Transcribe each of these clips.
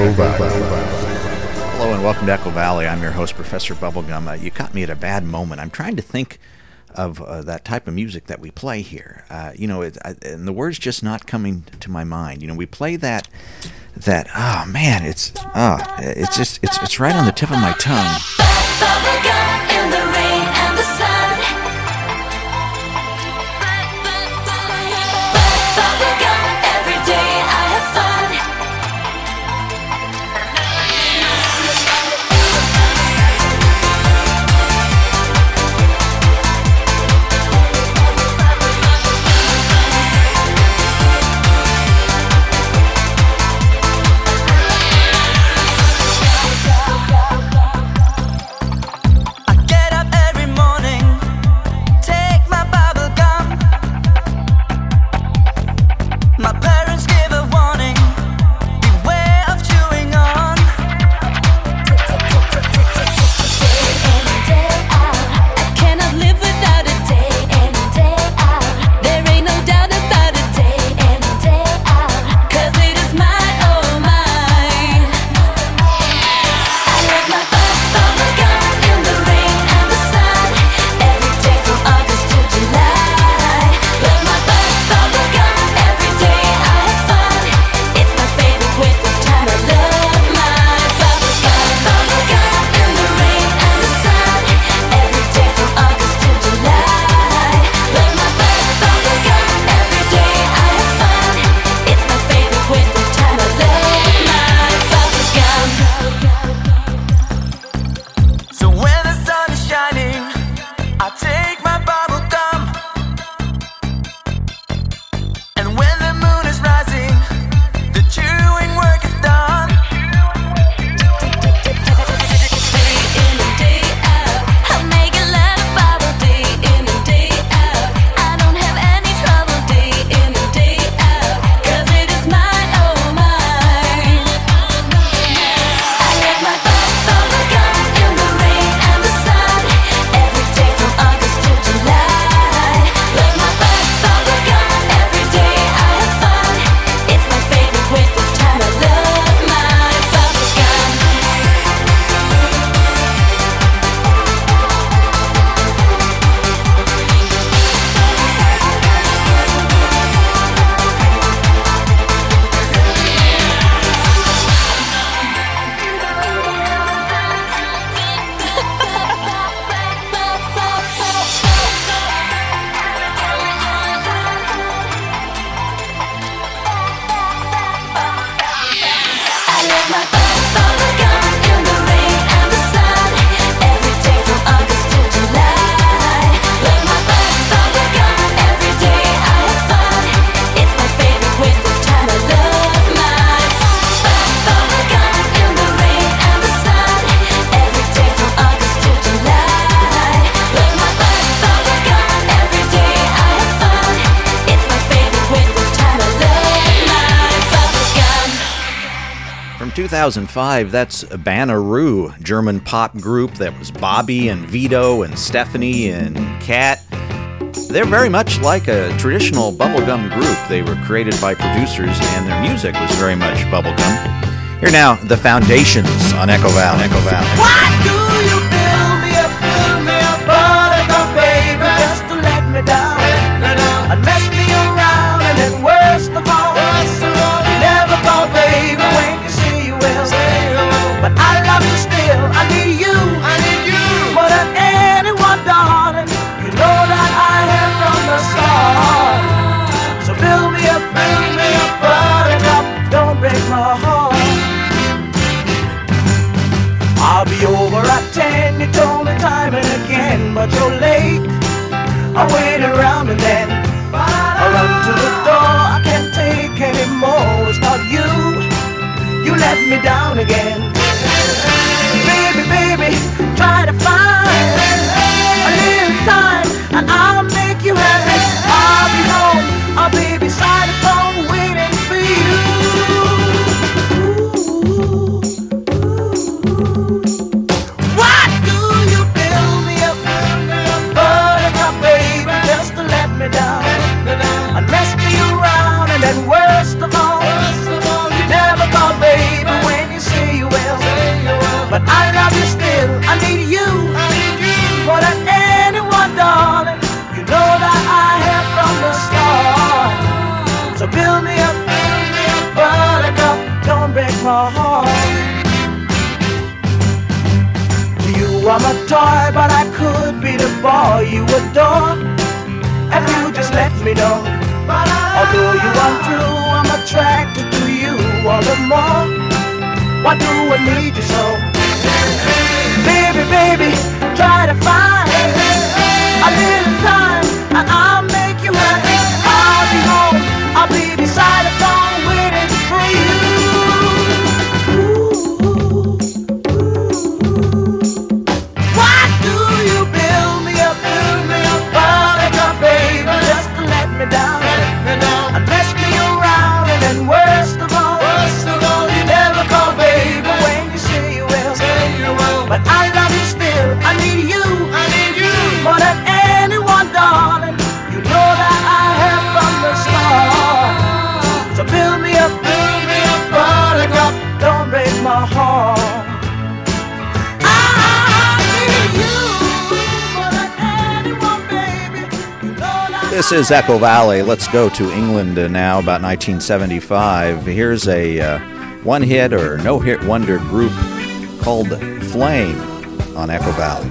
Echo Valley. Hello and welcome to Echo Valley. I'm your host, Professor Bubblegum. Uh, you caught me at a bad moment. I'm trying to think of uh, that type of music that we play here. Uh, you know, it, I, and the word's just not coming to my mind. You know, we play that, that, oh man, it's, oh, it's just, it's, it's right on the tip of my tongue. 2005, that's Banaroo, German pop group that was Bobby and Vito and Stephanie and Kat. They're very much like a traditional bubblegum group. They were created by producers and their music was very much bubblegum. Here now, The Foundations on Echo Valley. Echo Valley. but you're late. I wait around and then I run to the door. I can't take anymore. It's not you. You let me down again. This is Echo Valley. Let's go to England now, about 1975. Here's a uh, one hit or no hit wonder group called Flame on Echo Valley.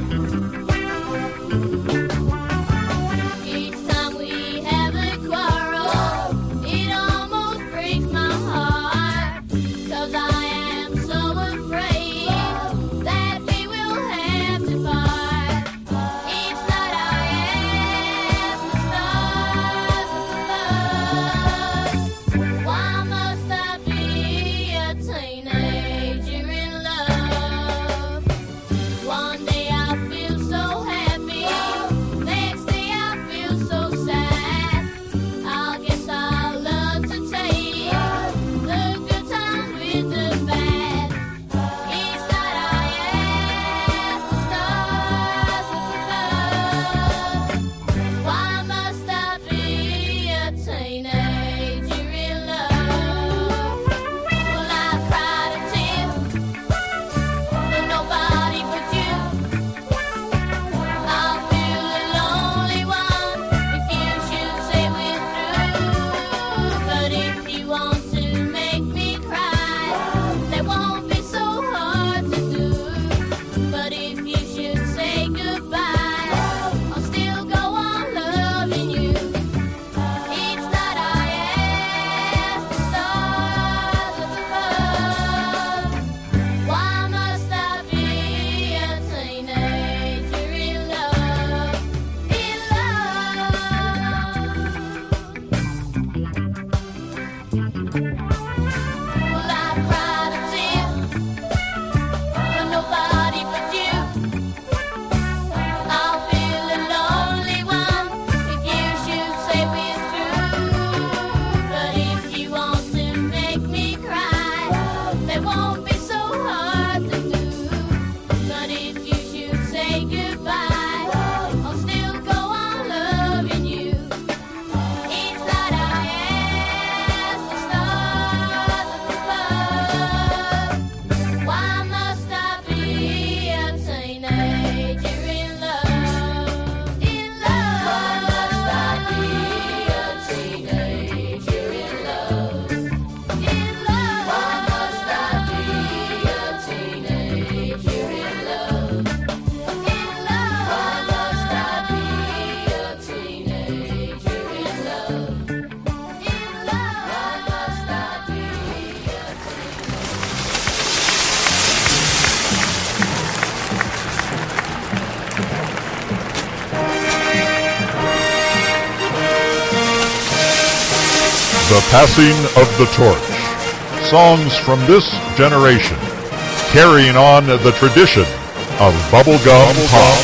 The passing of the torch. Songs from this generation, carrying on the tradition of bubblegum pop.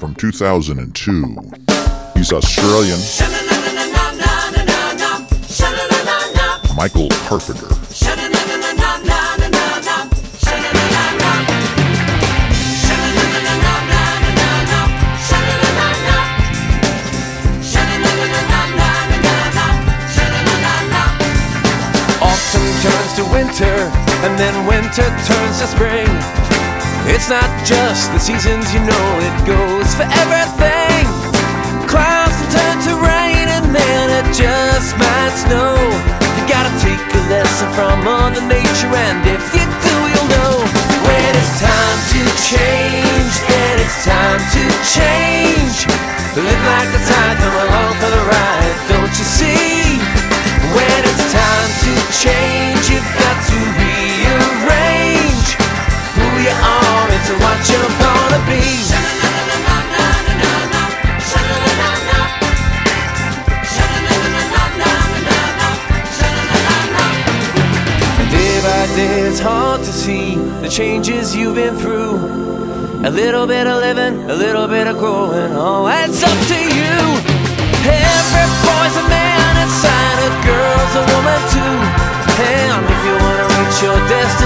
From 2002, he's Australian. Michael Carpenter. Winter, and then winter turns to spring. It's not just the seasons, you know, it goes for everything. Clouds turn to rain, and then it just might snow. You gotta take a lesson from Mother Nature, and if you do, you'll know when it's time to change, then it's time to change. Live like the tide, come along for the ride, don't you see? When it's time to change, you've what you're gonna be. Day by day, it's hard to see the changes you've been through. A little bit of living, a little bit of growing. Oh, it's up to you. Every boy's a man inside, a girl's a woman too. And if you wanna reach your destiny,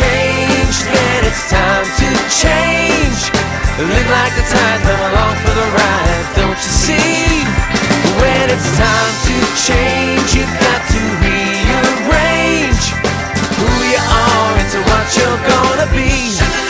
change, then it's time to change. Live like the tide, come along for the ride, don't you see? When it's time to change, you've got to rearrange who you are into what you're gonna be.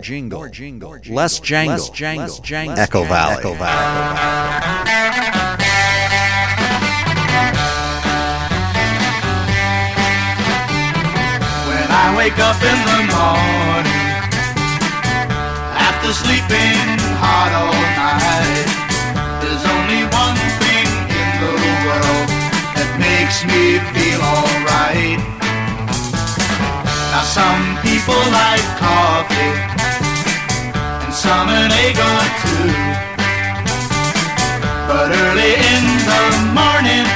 Jingle, more jingle, more jingle, less jangle, less jangle, less jangle. Echo Valley, Echo Valley. When I wake up in the morning After sleeping hard all night There's only one thing in the world That makes me feel alright. Now some people like coffee And some an egg or two. But early in the morning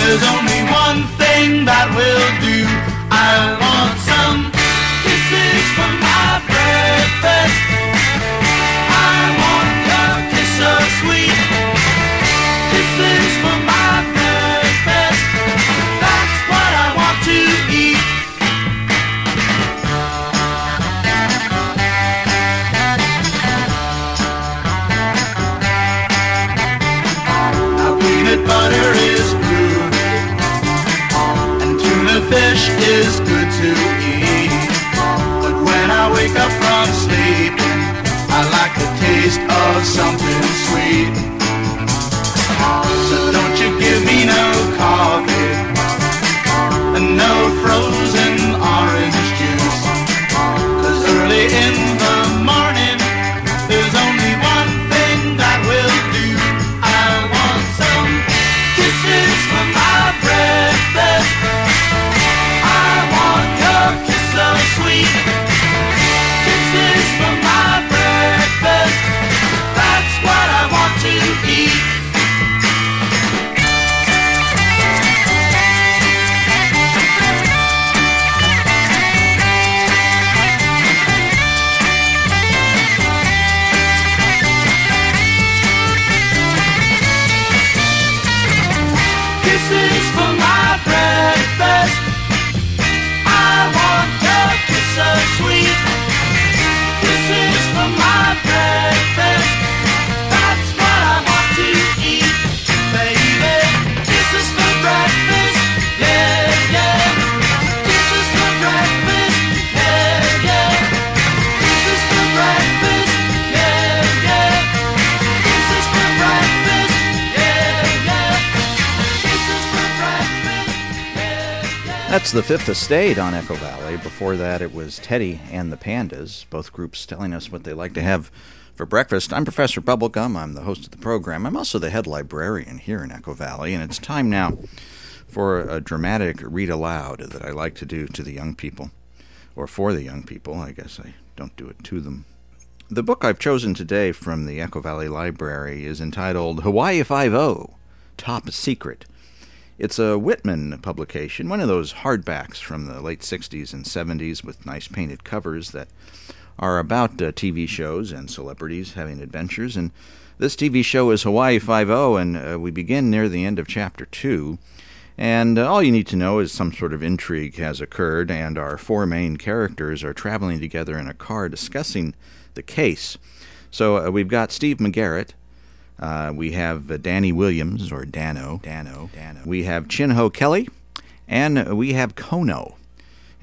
There's only one thing that will do. I That's the Fifth Estate on Echo Valley. Before that, it was Teddy and the Pandas, both groups telling us what they like to have for breakfast. I'm Professor Bubblegum. I'm the host of the program. I'm also the head librarian here in Echo Valley, and it's time now for a dramatic read aloud that I like to do to the young people, or for the young people. I guess I don't do it to them. The book I've chosen today from the Echo Valley Library is entitled Hawaii Five-O, Top Secret. It's a Whitman publication, one of those hardbacks from the late 60s and 70s with nice painted covers that are about uh, TV shows and celebrities having adventures. And this TV show is Hawaii Five-O, and uh, we begin near the end of chapter 2. And uh, all you need to know is some sort of intrigue has occurred, and our four main characters are traveling together in a car discussing the case. So uh, we've got Steve McGarrett, uh, we have uh, Danny Williams, or Danno. Danno. Danno. We have Chin Ho Kelly, and we have Kono.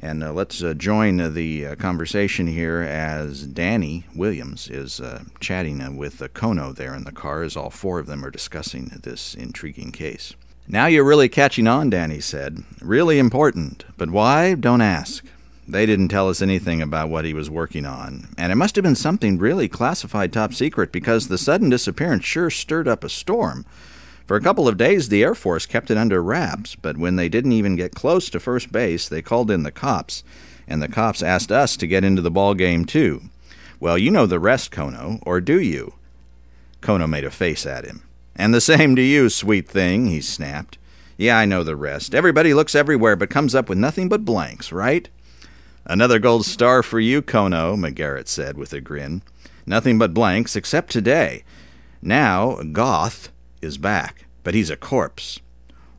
And uh, let's uh, join the uh, conversation here as Danny Williams is uh, chatting with Kono there in the car as all four of them are discussing this intriguing case. Now you're really catching on, Danny said. Really important. But why? Don't ask. They didn't tell us anything about what he was working on, and it must have been something really classified top secret because the sudden disappearance sure stirred up a storm. For a couple of days, the Air Force kept it under wraps, but when they didn't even get close to first base, they called in the cops, and the cops asked us to get into the ball game too. Well, you know the rest, Kono, or do you? Kono made a face at him. And the same to you, sweet thing, he snapped. Yeah, I know the rest. Everybody looks everywhere but comes up with nothing but blanks, right? Another gold star for you, Kono, McGarrett said with a grin. Nothing but blanks, except today. Now, Goth is back, but he's a corpse.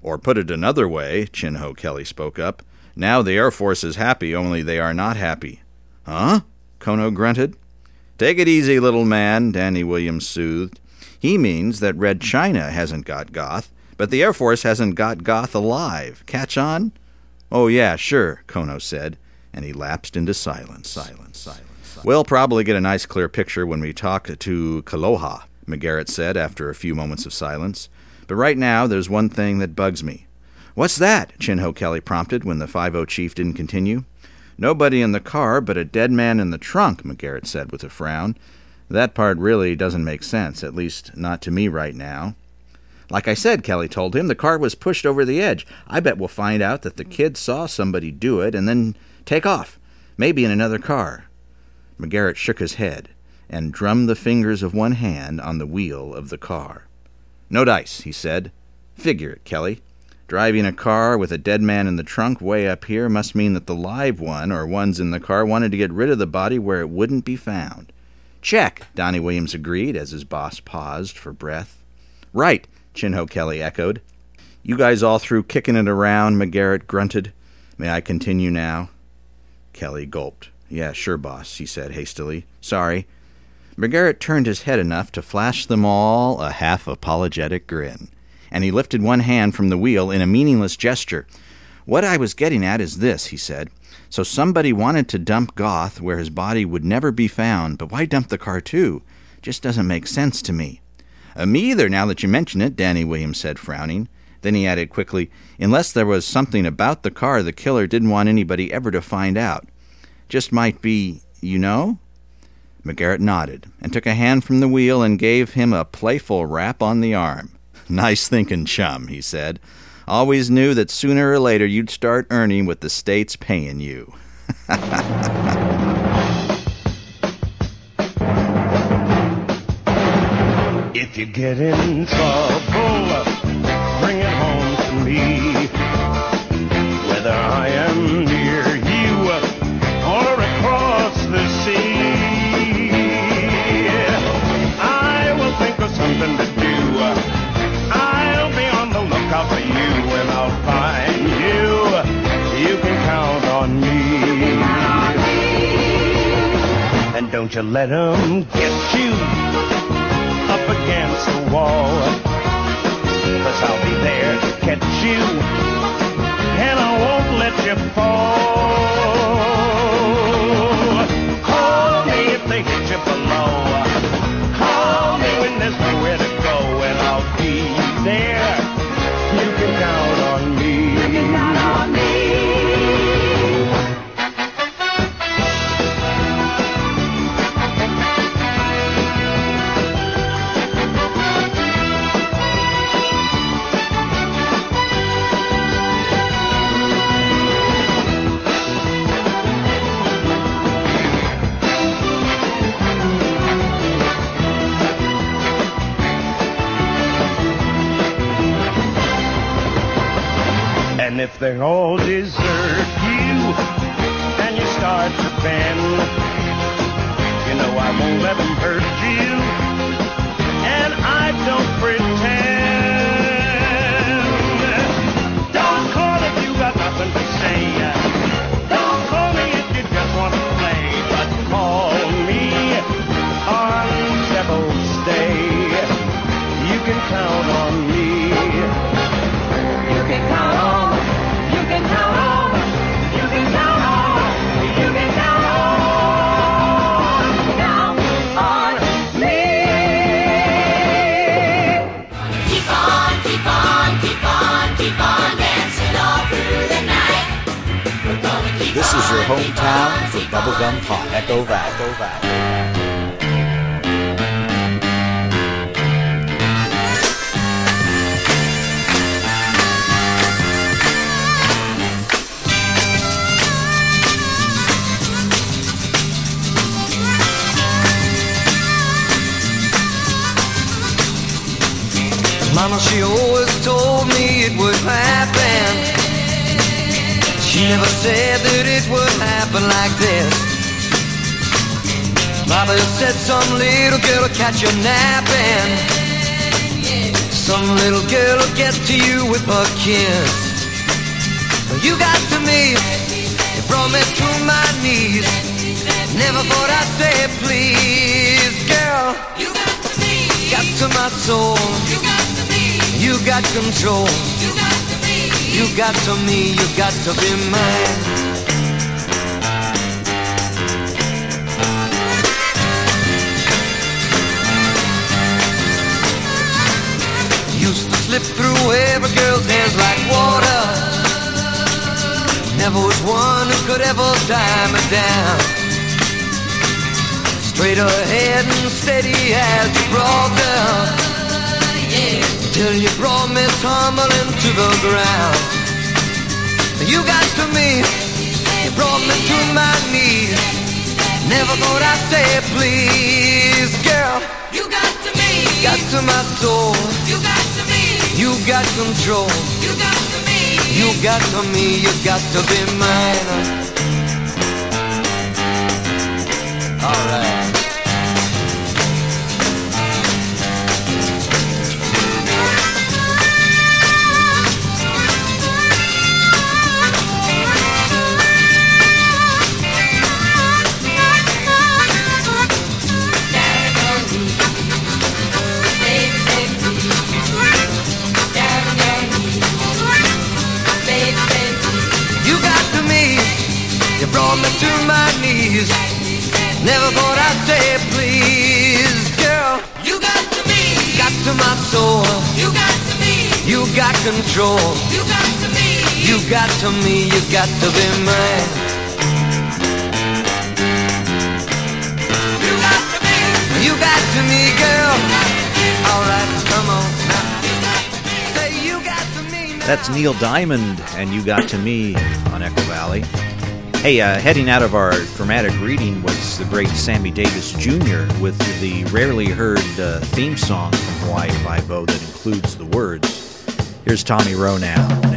Or put it another way, Chin Ho Kelly spoke up. Now the Air Force is happy, only they are not happy. Huh? Kono grunted. Take it easy, little man, Danny Williams soothed. He means that Red China hasn't got Goth, but the Air Force hasn't got Goth alive. Catch on? Oh, yeah, sure, Kono said, and he lapsed into silence. Silence, silence, silence. We'll probably get a nice clear picture when we talk to Kaloha, McGarrett said after a few moments of silence. But right now, there's one thing that bugs me. What's that? Chin Chinho Kelly prompted when the 5 chief didn't continue. Nobody in the car but a dead man in the trunk, McGarrett said with a frown. That part really doesn't make sense, at least not to me right now. Like I said, Kelly told him, the car was pushed over the edge. I bet we'll find out that the kid saw somebody do it and then take off, maybe in another car. McGarrett shook his head and drummed the fingers of one hand on the wheel of the car. No dice, he said. Figure it, Kelly. Driving a car with a dead man in the trunk way up here must mean that the live one or ones in the car wanted to get rid of the body where it wouldn't be found. Check, Donnie Williams agreed as his boss paused for breath. Right, Chin Ho Kelly echoed. You guys all through kicking it around, McGarrett grunted. May I continue now? Kelly gulped. Yeah, sure, boss, he said hastily. Sorry. McGarrett turned his head enough to flash them all a half apologetic grin, and he lifted one hand from the wheel in a meaningless gesture. What I was getting at is this, he said. So somebody wanted to dump Goth where his body would never be found, but why dump the car too? Just doesn't make sense to me. Uh, me either, now that you mention it, Danny Williams said, frowning. Then he added quickly, Unless there was something about the car the killer didn't want anybody ever to find out. Just might be, you know? McGarrett nodded and took a hand from the wheel and gave him a playful rap on the arm. Nice thinking, chum, he said. Always knew that sooner or later you'd start earning what the state's paying you. If you get in trouble, something to do. I'll be on the lookout for you and I'll find you. You can count on me. And don't you let let 'em get you up against the wall. Cause I'll be there to catch you, and I won't let you fall. Call me if they hit you below. There's nowhere to go, and I'll be there. If they all desert you and you start to bend, you know I won't let them hurt you. And I don't pretend. This is your hometown for Bubblegum Pop. Echo Val. Echo Val. Mama, she always told me it would happen. She never said that it would happen like this. Mama said some little girl will catch you napping. Some little girl will get to you with her kiss. You got to me, it brought me to my knees. Never thought I'd say please, girl. You got to me, Got to my soul. you got to me, You got control. you got. You got to me, you got to be mine. Used to slip through every girl's hands like water. Never was one who could ever dime me down. Straight ahead and steady as Gibraltar. Yeah till you brought me tumbling to the ground. You got to me, you brought me to my knees. Never thought I'd say please, girl. You got to me. Got to my soul. You got to me. You got control. You got to me. You got to me. You got to be mine. All control. You got to me. You got to me. You got to be mine. You got to me. You got to me, girl. All right, come on now. You got to me. Now. That's Neil Diamond, and you got to me on Echo Valley. Hey, uh, heading out of our dramatic reading was the great Sammy Davis Jr. with the rarely heard uh, theme song from Hawaii Five-O that includes the words. Here's Tommy Roe now.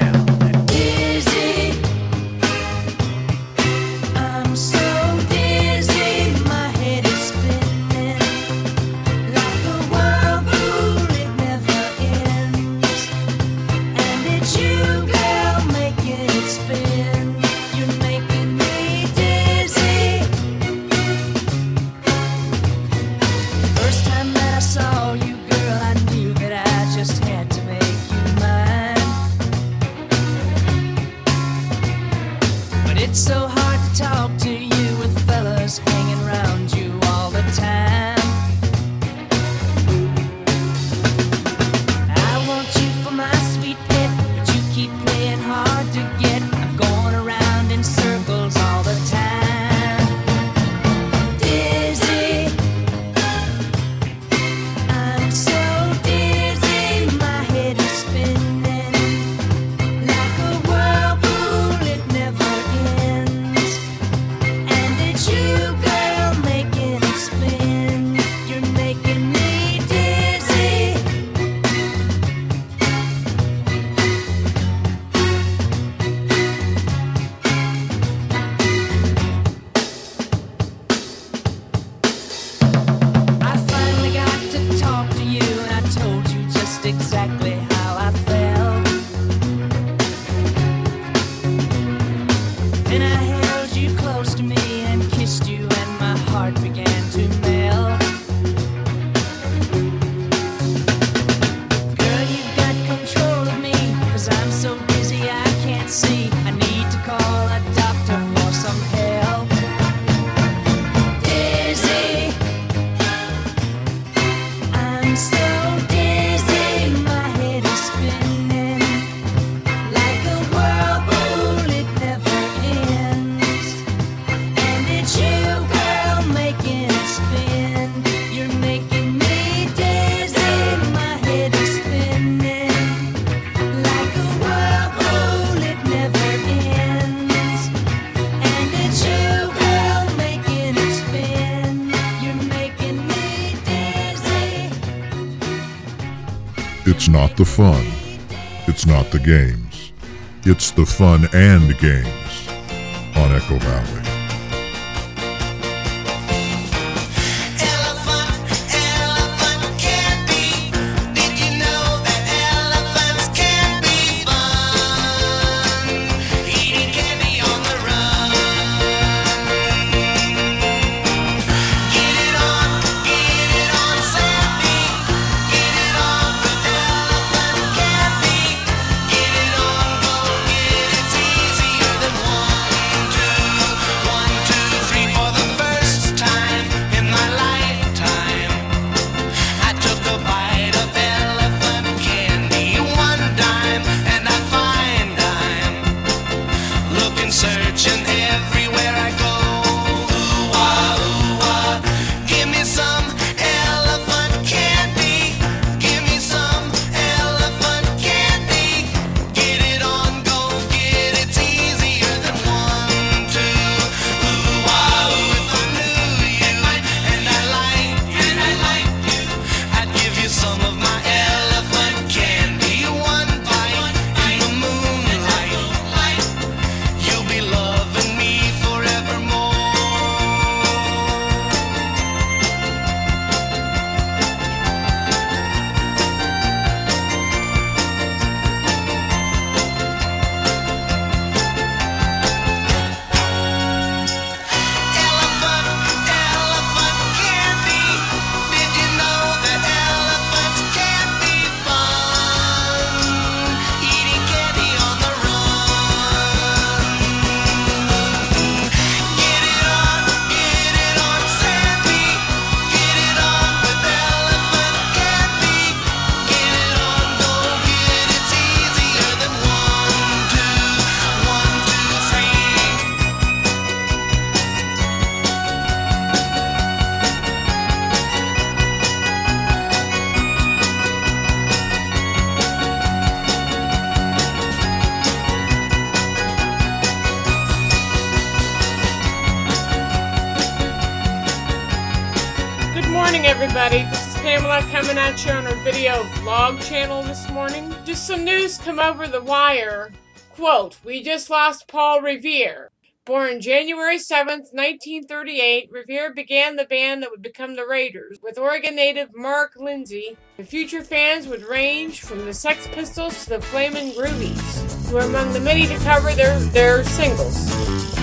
And I the fun. It's not the games. It's the fun and games on Echo Valley. some news come over the wire. Quote, we just lost Paul Revere. Born January 7, 1938, Revere began the band that would become the Raiders with Oregon native Mark Lindsay. The future fans would range from the Sex Pistols to the Flamin' Groovies, who are among the many to cover their, their singles.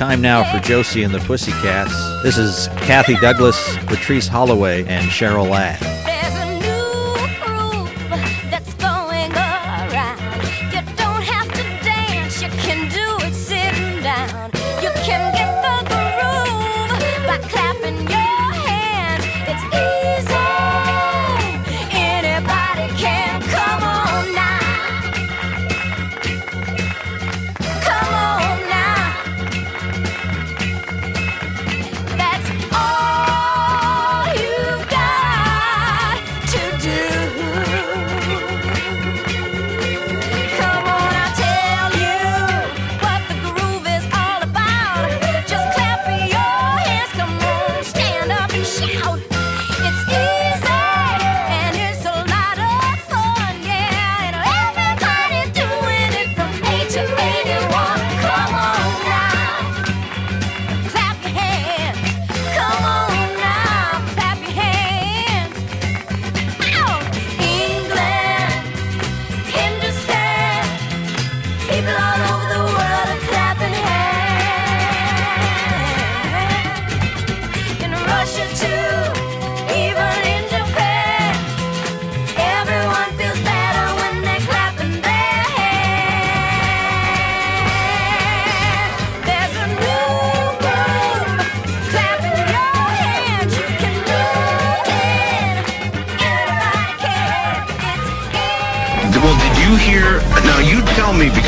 Time now for Josie and the Pussycats. This is Kathy Douglas, Patrice Holloway, and Cheryl Ladd.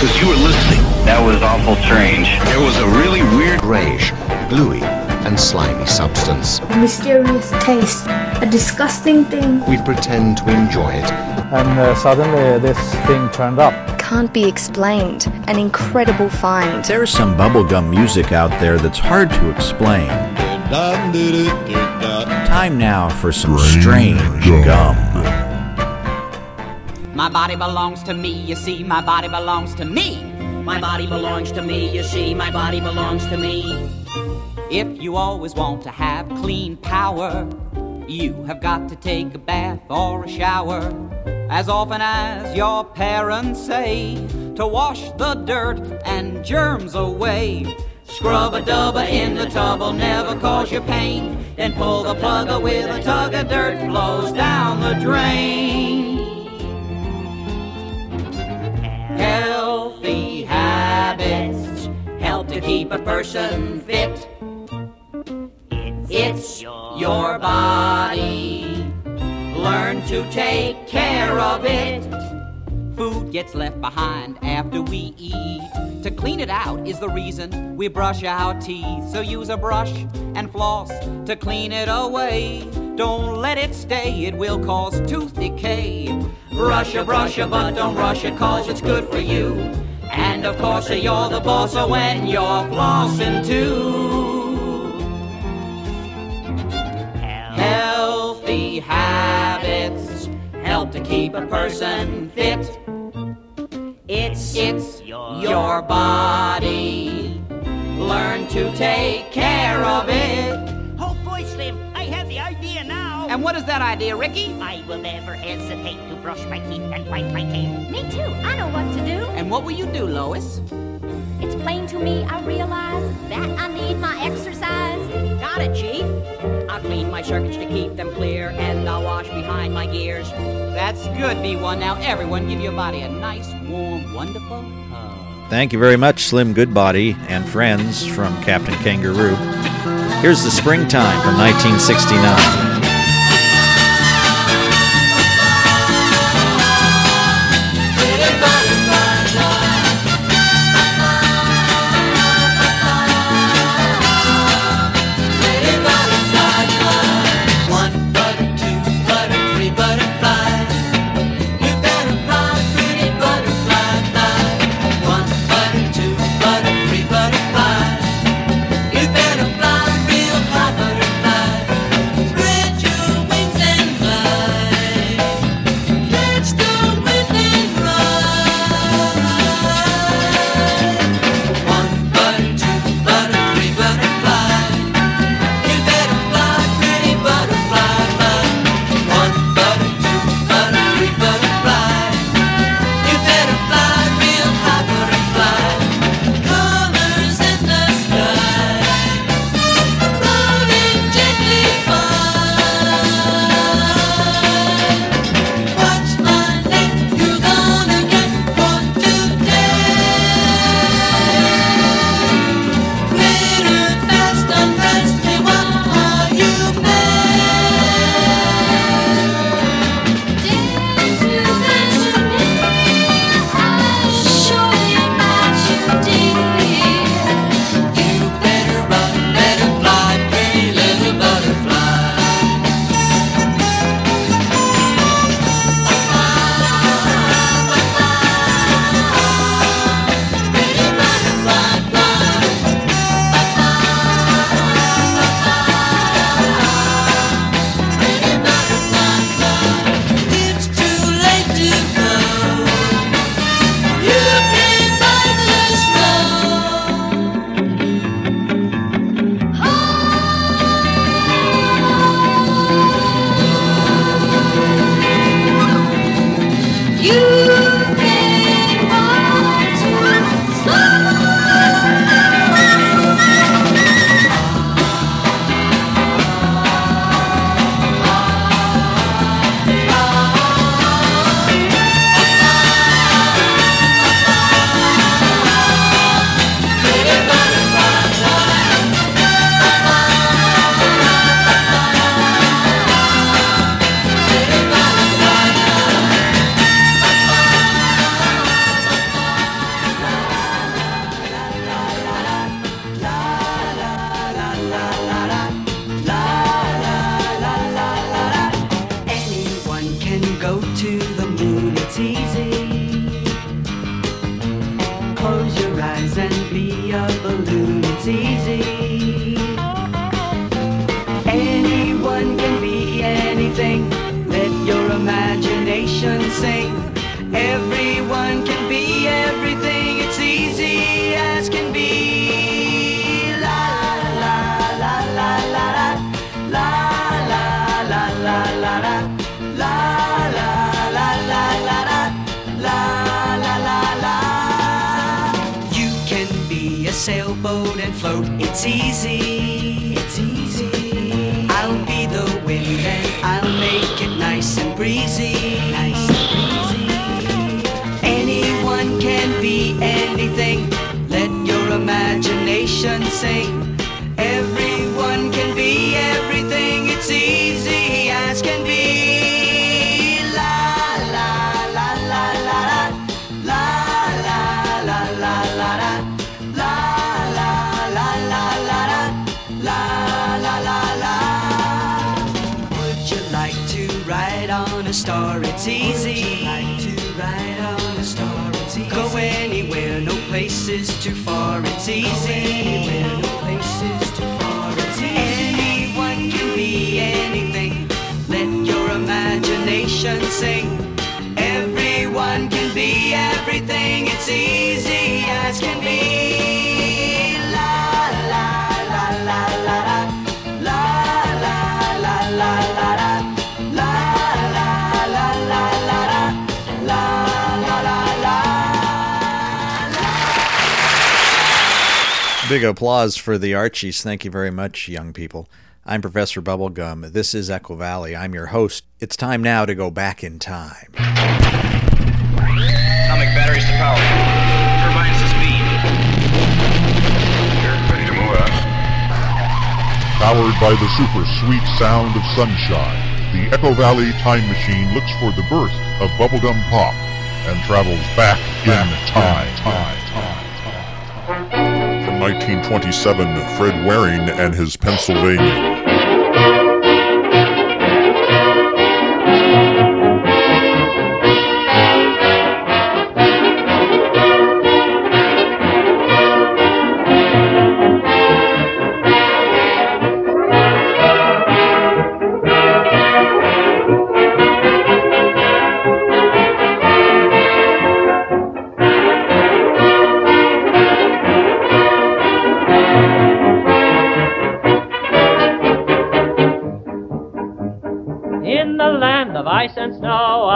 because you were listening. That was awful strange. There was a really weird rage, gluey, and slimy substance. A mysterious taste. A disgusting thing. We pretend to enjoy it. And uh, suddenly uh, this thing turned up. Can't be explained. An incredible find. There's some bubblegum music out there that's hard to explain. Time now for some strange gum. My body belongs to me, you see, my body belongs to me. My body belongs to me, you see, my body belongs to me. If you always want to have clean power, you have got to take a bath or a shower. As often as your parents say, to wash the dirt and germs away. Scrub a dubba in the tub will never cause you pain. Then pull the plugger with a tug of dirt flows down the drain. Healthy habits help to keep a person fit. It's your body. Learn to take care of it. Food gets left behind after we eat. To clean it out is the reason we brush our teeth. So use a brush and floss to clean it away. Don't let it stay, it will cause tooth decay. Brush a brush a but don't rush it cause it's good for you. And of course you're the boss when you're flossing too. Healthy habits help to keep a person fit. It's it's your, your body. Learn to take care of it. And what is that idea, Ricky? I will never hesitate to brush my teeth and wipe my tail. Me too. I know what to do. And what will you do, Lois? It's plain to me, I realize that I need my exercise. Got it, Chief. I'll clean my circuits to keep them clear, and I'll wash behind my gears. That's good, B1. Now, everyone, give your body a nice, warm, wonderful hug. Thank you very much, Slim Goodbody and friends from Captain Kangaroo. Here's the springtime from 1969. Imagination as can be. La la la la la la. La la la la la la. La la la la la la. La la la la. Big applause for the Archies. Thank you very much, young people. I'm Professor Bubblegum. This is Echo Valley. I'm your host. It's time now to go back in time. Atomic batteries to power. Powered by the super sweet sound of sunshine, the Echo Valley Time Machine looks for the birth of bubblegum pop and travels back in time. From 1927, Fred Waring and his Pennsylvania.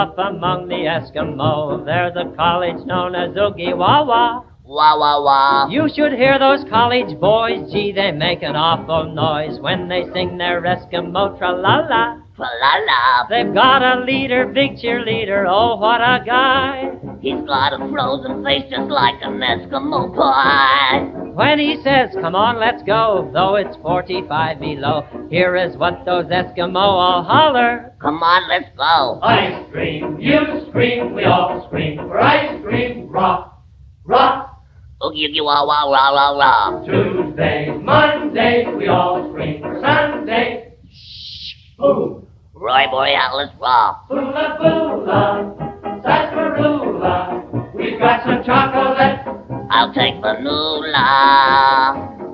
Up among the Eskimo, there's a college known as Oogie-Wawa. Wah wah wah. You should hear those college boys, gee, they make an awful noise when they sing their Eskimo tra-la-la. Tra-la-la. They've got a leader, big cheerleader, oh, what a guy. He's got a frozen face just like an Eskimo pie. When he says, come on, let's go, though it's 45 below, here is what those Eskimo all holler. Come on, let's go. Ice cream, you scream, we all scream for ice cream, rock, rock. Oogie oogie wah wah rah rah rah. Tuesday, Monday, we all scream for Sunday. Shh, boom, Aurora Borealis raw. boola boola, sarsaparilla. We've got some chocolate, I'll take vanilla.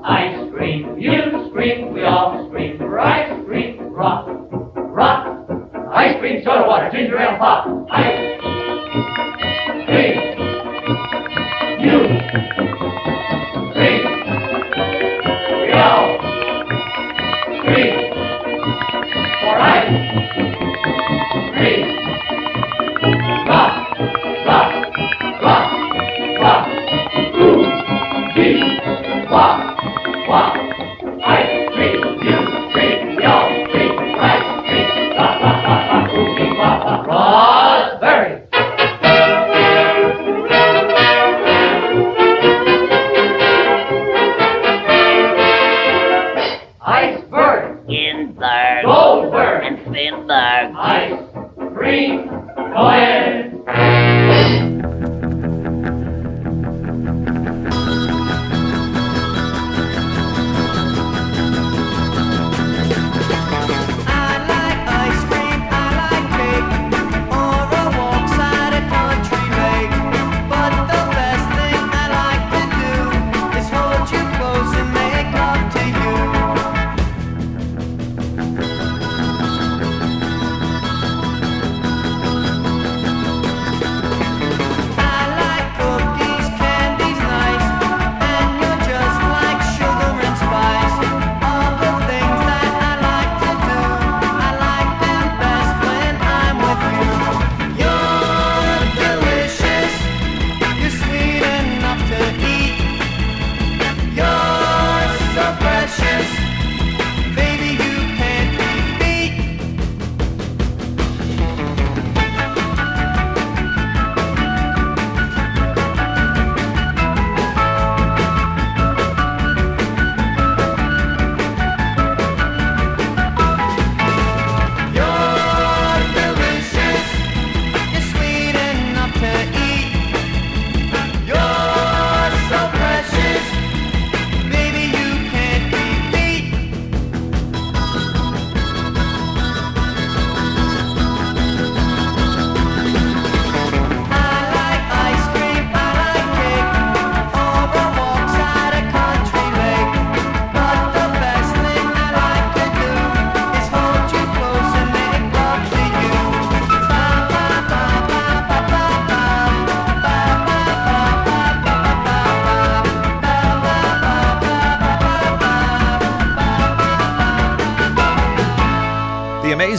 ice cream, you scream, we all scream for ice cream, rock, rock. Ice cream, soda water, ginger ale pop. Ice cream,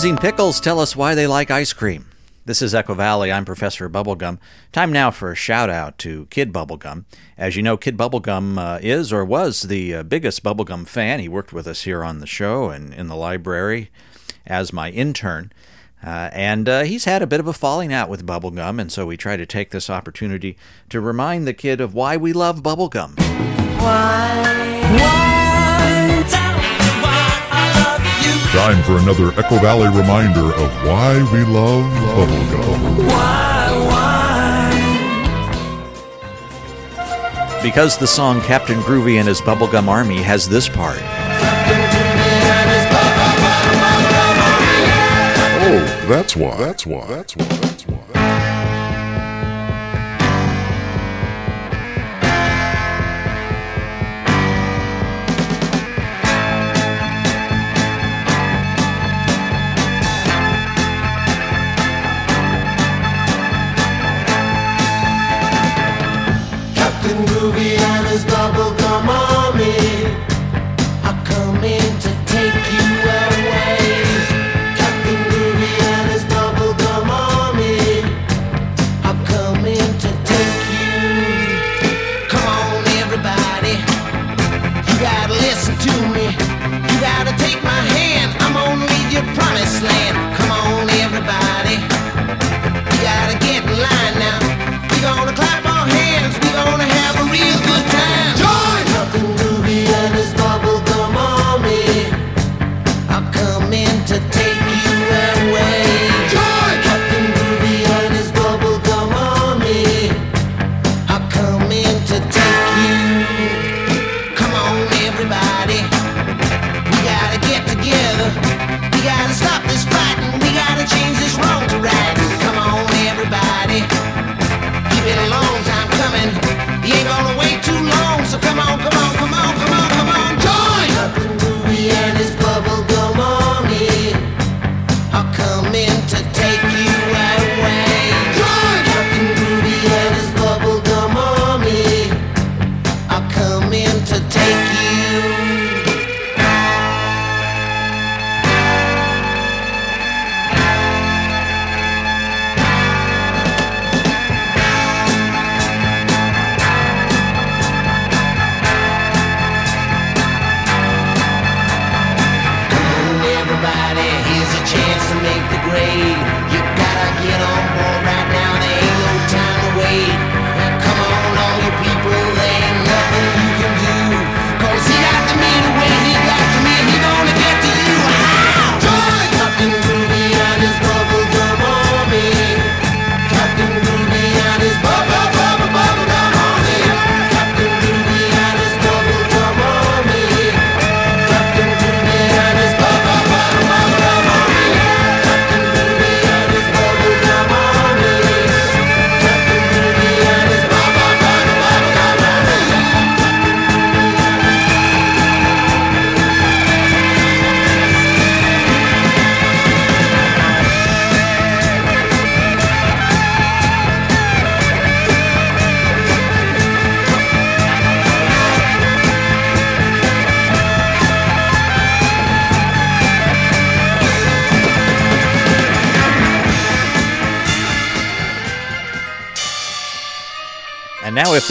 Amazing Pickles tell us why they like ice cream. This is Echo Valley. I'm Professor Bubblegum. Time now for a shout out to Kid Bubblegum. As you know, Kid Bubblegum uh, is or was the uh, biggest Bubblegum fan. He worked with us here on the show and in the library as my intern. Uh, and uh, he's had a bit of a falling out with Bubblegum, and so we try to take this opportunity to remind the kid of why we love Bubblegum. Time for another Echo Valley reminder of why we love bubblegum. Why, why? Because the song Captain Groovy and his Bubblegum Army has this part. Oh, that's why. That's why. That's why. That's why.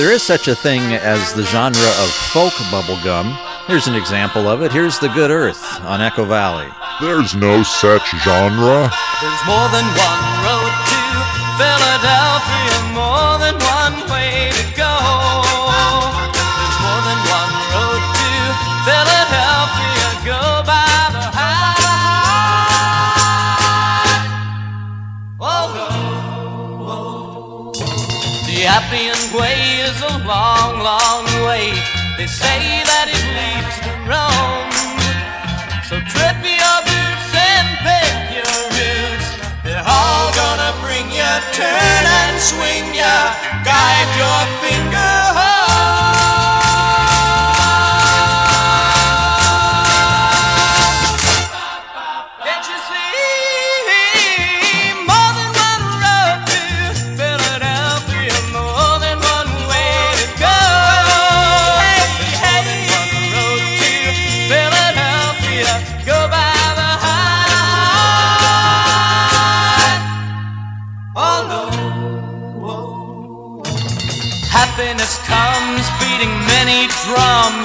There is such a thing as the genre of folk bubblegum, here's an example of it. Here's The Good Earth on Echo Valley. There's no such genre. There's more than one road to Philadelphia, more than one long, long way. They say that it leads to Rome. So trip your boots and pick your roots. They're all gonna bring you, turn and swing ya, guide your finger beating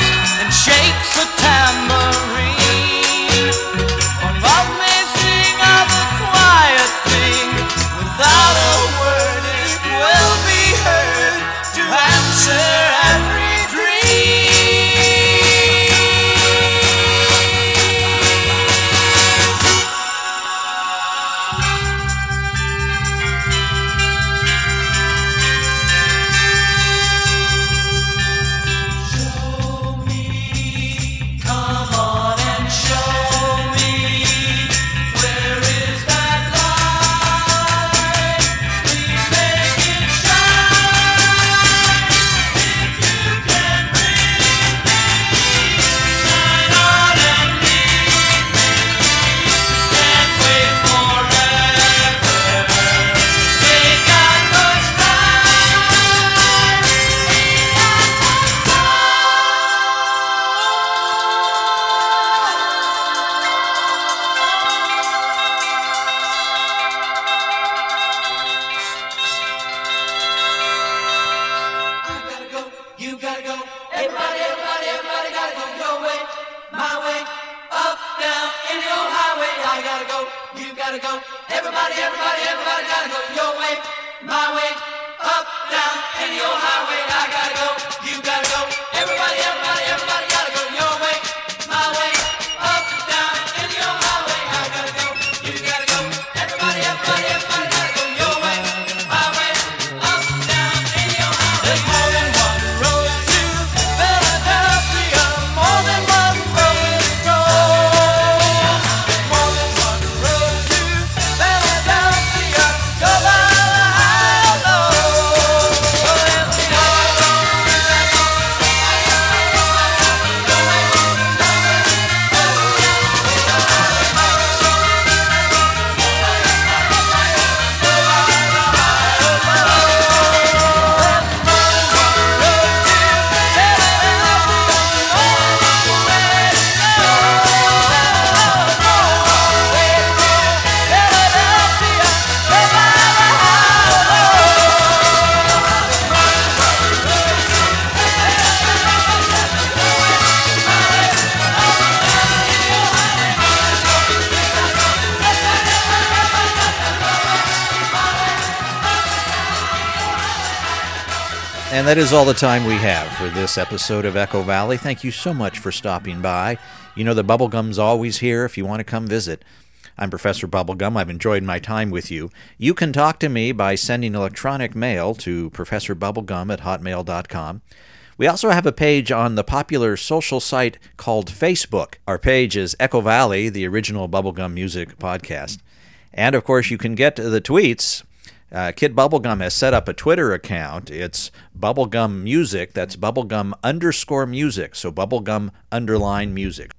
And that is all the time we have for this episode of Echo Valley. Thank you so much for stopping by. You know, the Bubblegum's always here if you want to come visit. I'm Professor Bubblegum. I've enjoyed my time with you. You can talk to me by sending electronic mail to professorbubblegum at hotmail.com. We also have a page on the popular social site called Facebook. Our page is Echo Valley, the original Bubblegum Music podcast. And of course, you can get the tweets. Uh, Kid Bubblegum has set up a Twitter account. It's Bubblegum Music. That's Bubblegum underscore music. So Bubblegum underline music.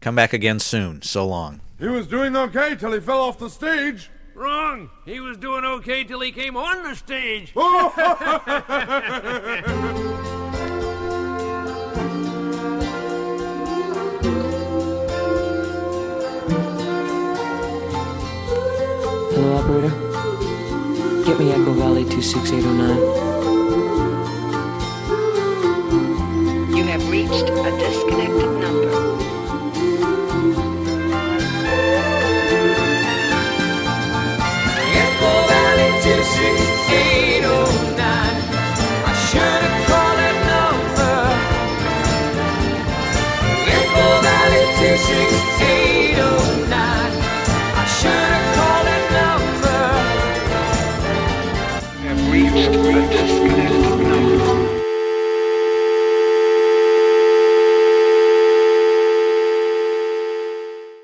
Come back again soon. So long. He was doing okay till he fell off the stage. Wrong. He was doing okay till he came on the stage. Hello, operator. Get me Echo Valley 26809. You have reached a disconnect.